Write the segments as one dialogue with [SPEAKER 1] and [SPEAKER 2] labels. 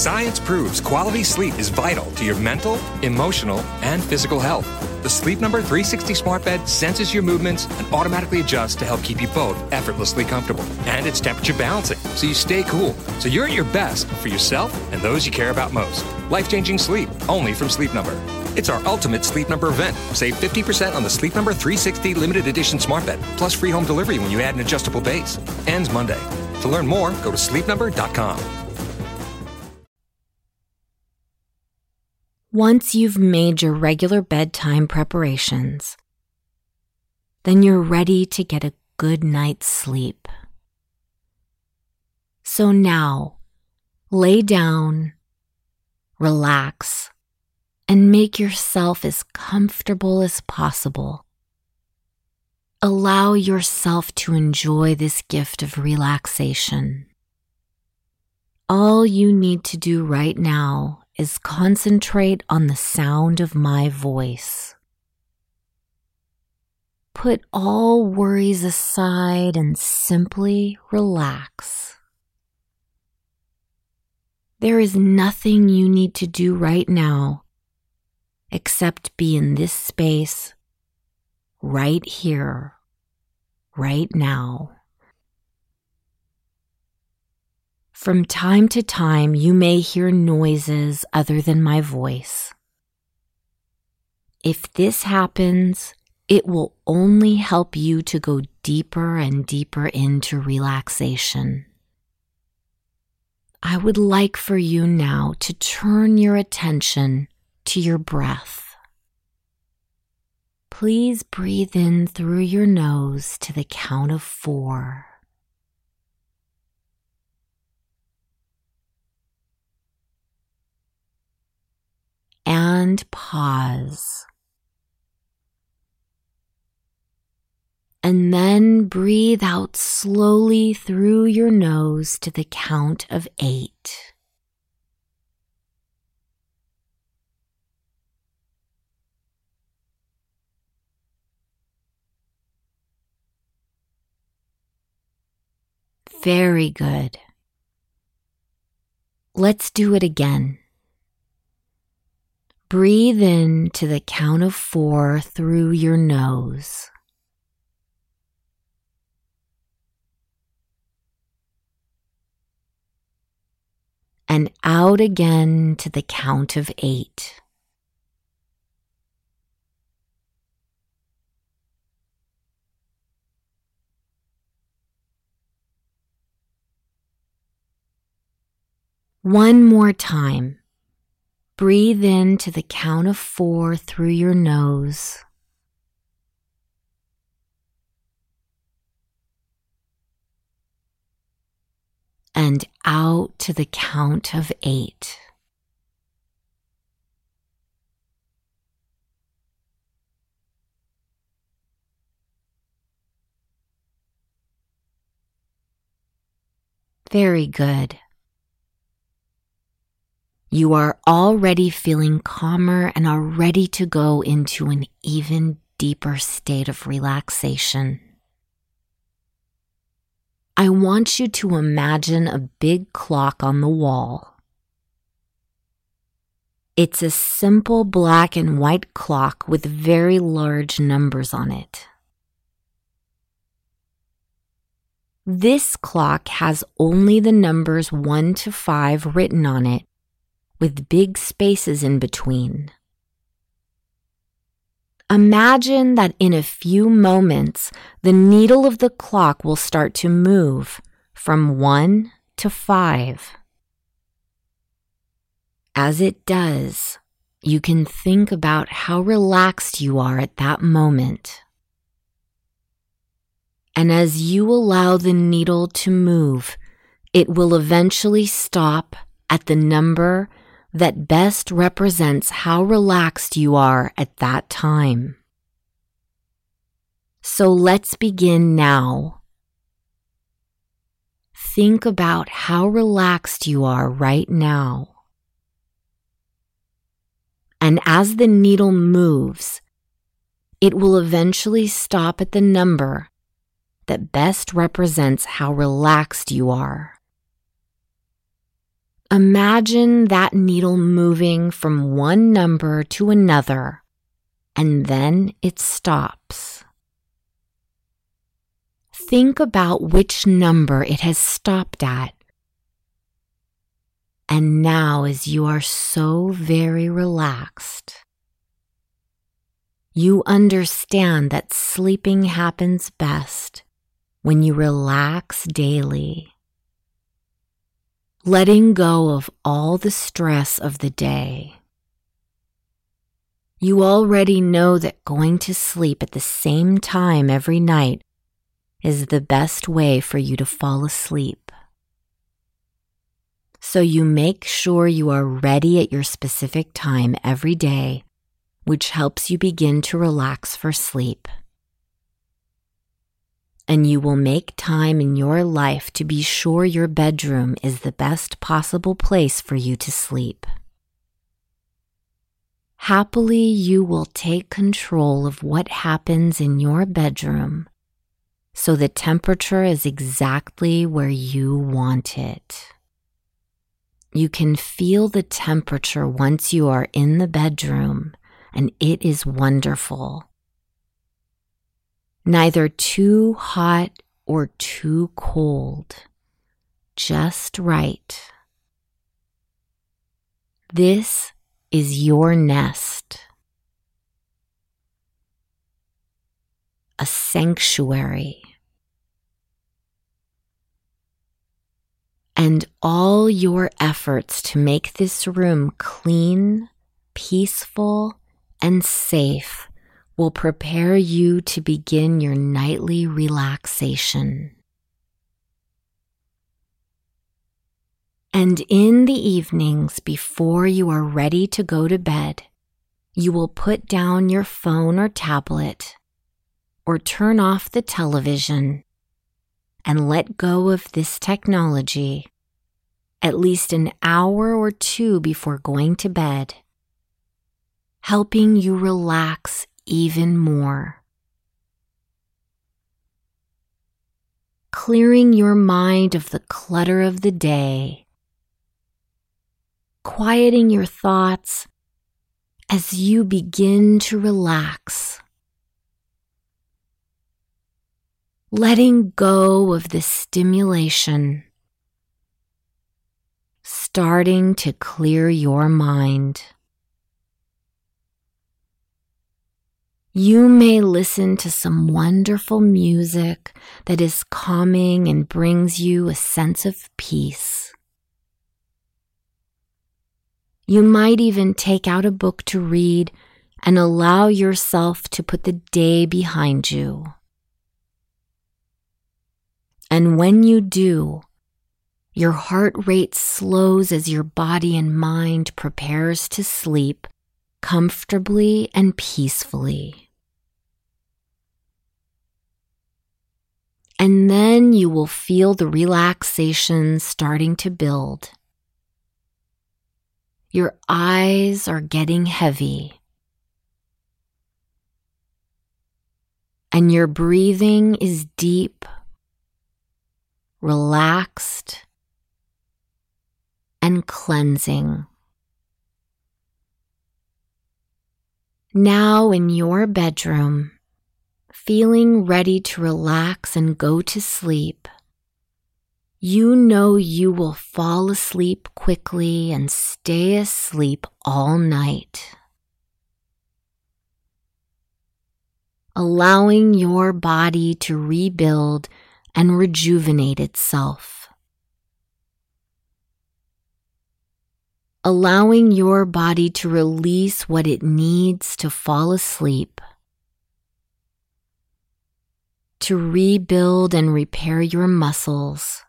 [SPEAKER 1] Science proves quality sleep is vital to your mental, emotional, and physical health. The Sleep Number 360 smart bed senses your movements and automatically adjusts to help keep you both effortlessly comfortable. And it's temperature balancing, so you stay cool. So you're at your best for yourself and those you care about most. Life changing sleep, only from Sleep Number. It's our ultimate Sleep Number event. Save 50% on the Sleep Number 360 limited edition smart bed, plus free home delivery when you add an adjustable base. Ends Monday. To learn more, go to sleepnumber.com.
[SPEAKER 2] Once you've made your regular bedtime preparations, then you're ready to get a good night's sleep. So now, lay down, relax, and make yourself as comfortable as possible. Allow yourself to enjoy this gift of relaxation. All you need to do right now is concentrate on the sound of my voice. Put all worries aside and simply relax. There is nothing you need to do right now except be in this space right here, right now. From time to time, you may hear noises other than my voice. If this happens, it will only help you to go deeper and deeper into relaxation. I would like for you now to turn your attention to your breath. Please breathe in through your nose to the count of four. And pause. And then breathe out slowly through your nose to the count of eight. Very good. Let's do it again. Breathe in to the count of four through your nose. And out again to the count of eight. One more time. Breathe in to the count of four through your nose. And out to the count of eight. Very good. You are already feeling calmer and are ready to go into an even deeper state of relaxation. I want you to imagine a big clock on the wall. It's a simple black and white clock with very large numbers on it. This clock has only the numbers 1 to 5 written on it with big spaces in between. Imagine that in a few moments, the needle of the clock will start to move from one to five. As it does, you can think about how relaxed you are at that moment. And as you allow the needle to move, it will eventually stop at the number that best represents how relaxed you are at that time. So let's begin now. Think about how relaxed you are right now. And as the needle moves, it will eventually stop at the number that best represents how relaxed you are. Imagine that needle moving from one number to another, and then it stops. Think about which number it has stopped at. And now, as you are so very relaxed, you understand that sleeping happens best when you relax daily letting go of all the stress of the day. You already know that going to sleep at the same time every night is the best way for you to fall asleep. So you make sure you are ready at your specific time every day, which helps you begin to relax for sleep and you will make time in your life to be sure your bedroom is the best possible place for you to sleep. Happily, you will take control of what happens in your bedroom so the temperature is exactly where you want it. You can feel the temperature once you are in the bedroom, and it is wonderful neither too hot or too cold, just right. This is your nest, a sanctuary. And all your efforts to make this room clean, peaceful, and safe will prepare you to begin your nightly relaxation. And in the evenings before you are ready to go to bed, you will put down your phone or tablet or turn off the television and let go of this technology at least an hour or two before going to bed, helping you relax even more. Clearing your mind of the clutter of the day, quieting your thoughts as you begin to relax. Letting go of the stimulation, starting to clear your mind. You may listen to some wonderful music that is calming and brings you a sense of peace. You might even take out a book to read and allow yourself to put the day behind you. And when you do, your heart rate slows as your body and mind prepares to sleep comfortably and peacefully. And then you will feel the relaxation starting to build. Your eyes are getting heavy. And your breathing is deep, relaxed, and cleansing. Now in your bedroom, feeling ready to relax and go to sleep, you know you will fall asleep quickly and stay asleep all night. Allowing your body to rebuild and rejuvenate itself. Allowing your body to release what it needs to fall asleep, to rebuild and repair your muscles,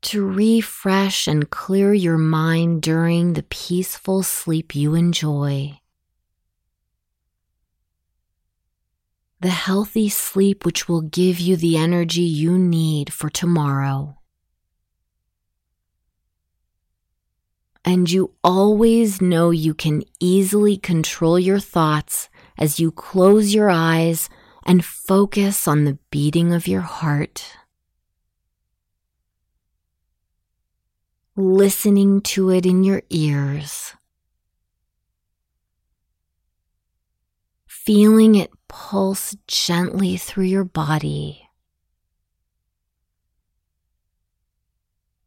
[SPEAKER 2] to refresh and clear your mind during the peaceful sleep you enjoy. The healthy sleep which will give you the energy you need for tomorrow. And you always know you can easily control your thoughts as you close your eyes and focus on the beating of your heart. listening to it in your ears, feeling it pulse gently through your body,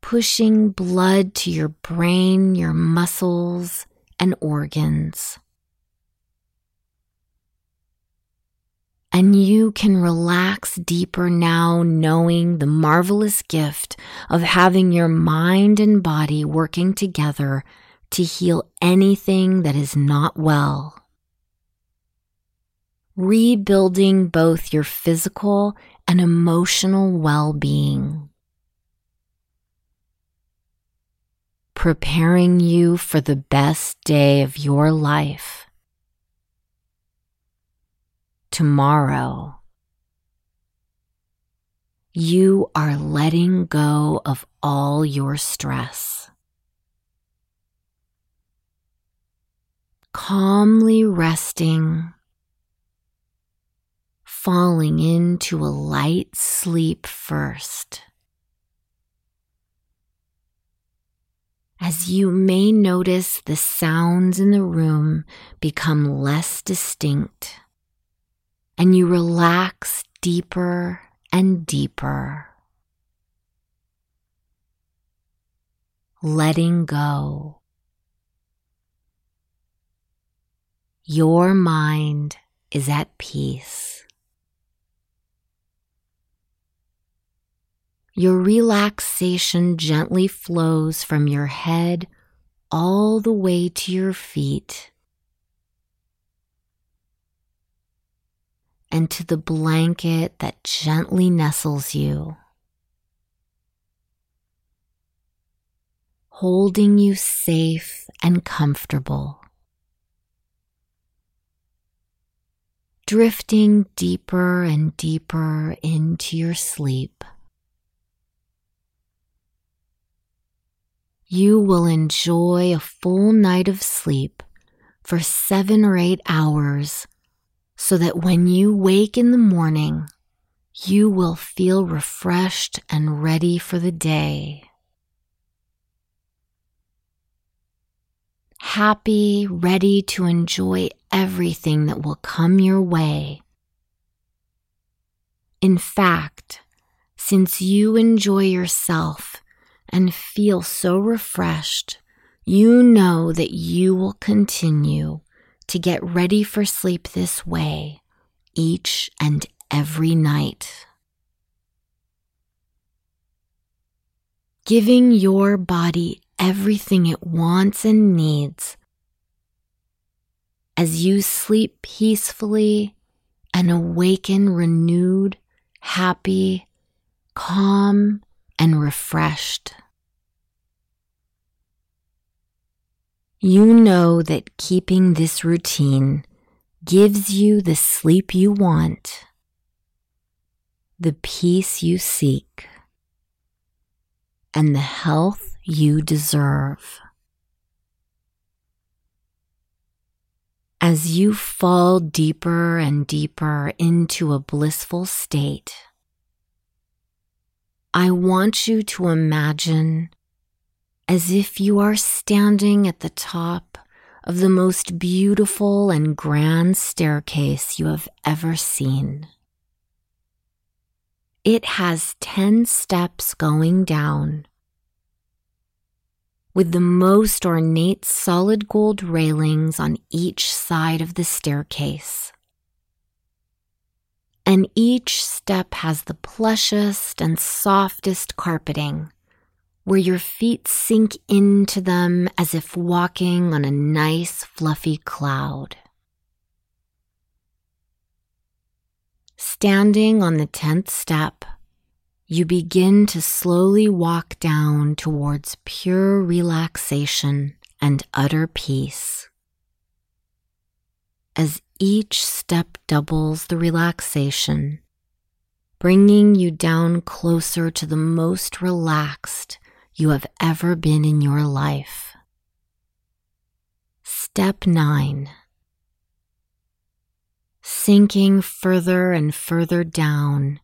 [SPEAKER 2] pushing blood to your brain, your muscles, and organs. And you can relax deeper now, knowing the marvelous gift of having your mind and body working together to heal anything that is not well. Rebuilding both your physical and emotional well being. Preparing you for the best day of your life tomorrow. You are letting go of all your stress. Calmly resting, falling into a light sleep first. As you may notice the sounds in the room become less distinct and you relax deeper and deeper. Letting go. Your mind is at peace. Your relaxation gently flows from your head all the way to your feet and to the blanket that gently nestles you, holding you safe and comfortable. Drifting deeper and deeper into your sleep. You will enjoy a full night of sleep for seven or eight hours so that when you wake in the morning, you will feel refreshed and ready for the day. Happy, ready to enjoy everything that will come your way. In fact, since you enjoy yourself and feel so refreshed, you know that you will continue to get ready for sleep this way each and every night. Giving your body everything it wants and needs as you sleep peacefully and awaken renewed, happy, calm, and refreshed. You know that keeping this routine gives you the sleep you want, the peace you seek, and the health you deserve. As you fall deeper and deeper into a blissful state, I want you to imagine as if you are standing at the top of the most beautiful and grand staircase you have ever seen. It has 10 steps going down, with the most ornate solid gold railings on each side of the staircase. And each step has the plushest and softest carpeting where your feet sink into them as if walking on a nice, fluffy cloud. Standing on the tenth step, you begin to slowly walk down towards pure relaxation and utter peace. As each step doubles the relaxation, bringing you down closer to the most relaxed you have ever been in your life. Step 9 Sinking further and further down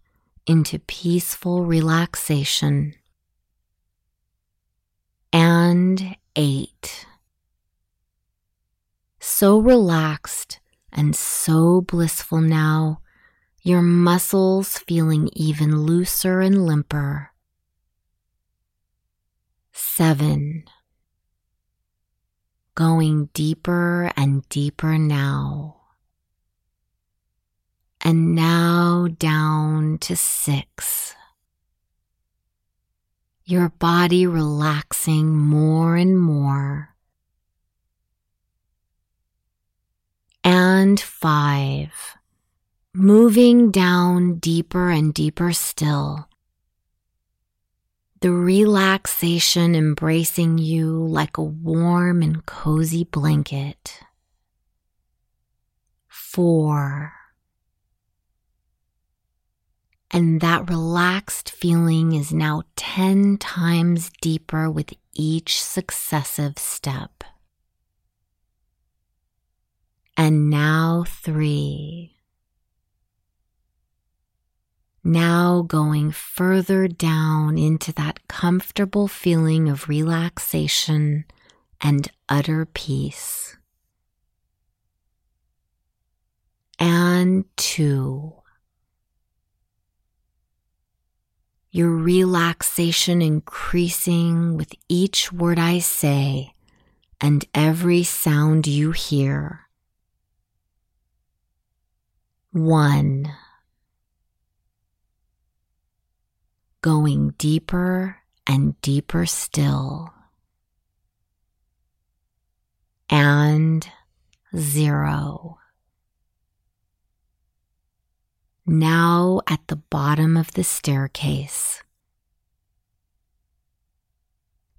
[SPEAKER 2] into peaceful relaxation. and eight. So relaxed and so blissful now, your muscles feeling even looser and limper. Seven. Going deeper and deeper now. And now down to six. Your body relaxing more and more. And five. Moving down deeper and deeper still the relaxation embracing you like a warm and cozy blanket. Four. And that relaxed feeling is now 10 times deeper with each successive step. And now three now going further down into that comfortable feeling of relaxation and utter peace. And two, your relaxation increasing with each word I say and every sound you hear. One. Going deeper and deeper still. And zero. Now at the bottom of the staircase.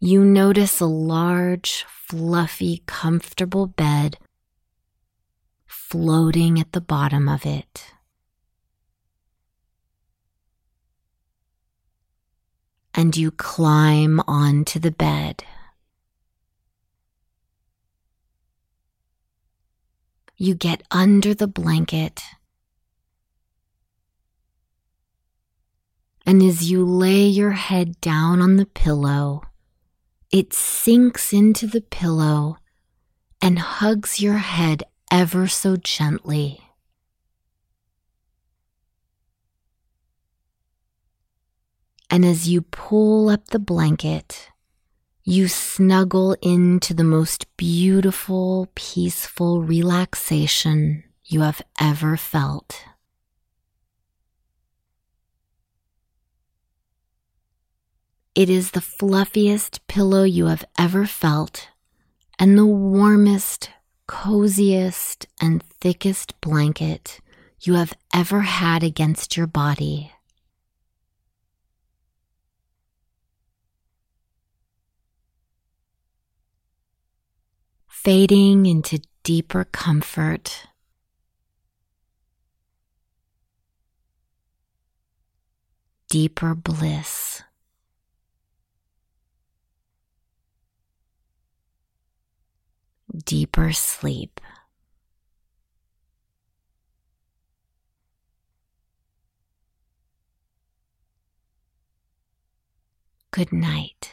[SPEAKER 2] You notice a large, fluffy, comfortable bed floating at the bottom of it. And you climb onto the bed. You get under the blanket. And as you lay your head down on the pillow, it sinks into the pillow and hugs your head ever so gently. And as you pull up the blanket, you snuggle into the most beautiful, peaceful relaxation you have ever felt. It is the fluffiest pillow you have ever felt and the warmest, coziest, and thickest blanket you have ever had against your body. Fading into deeper comfort. Deeper bliss. Deeper sleep. Good night.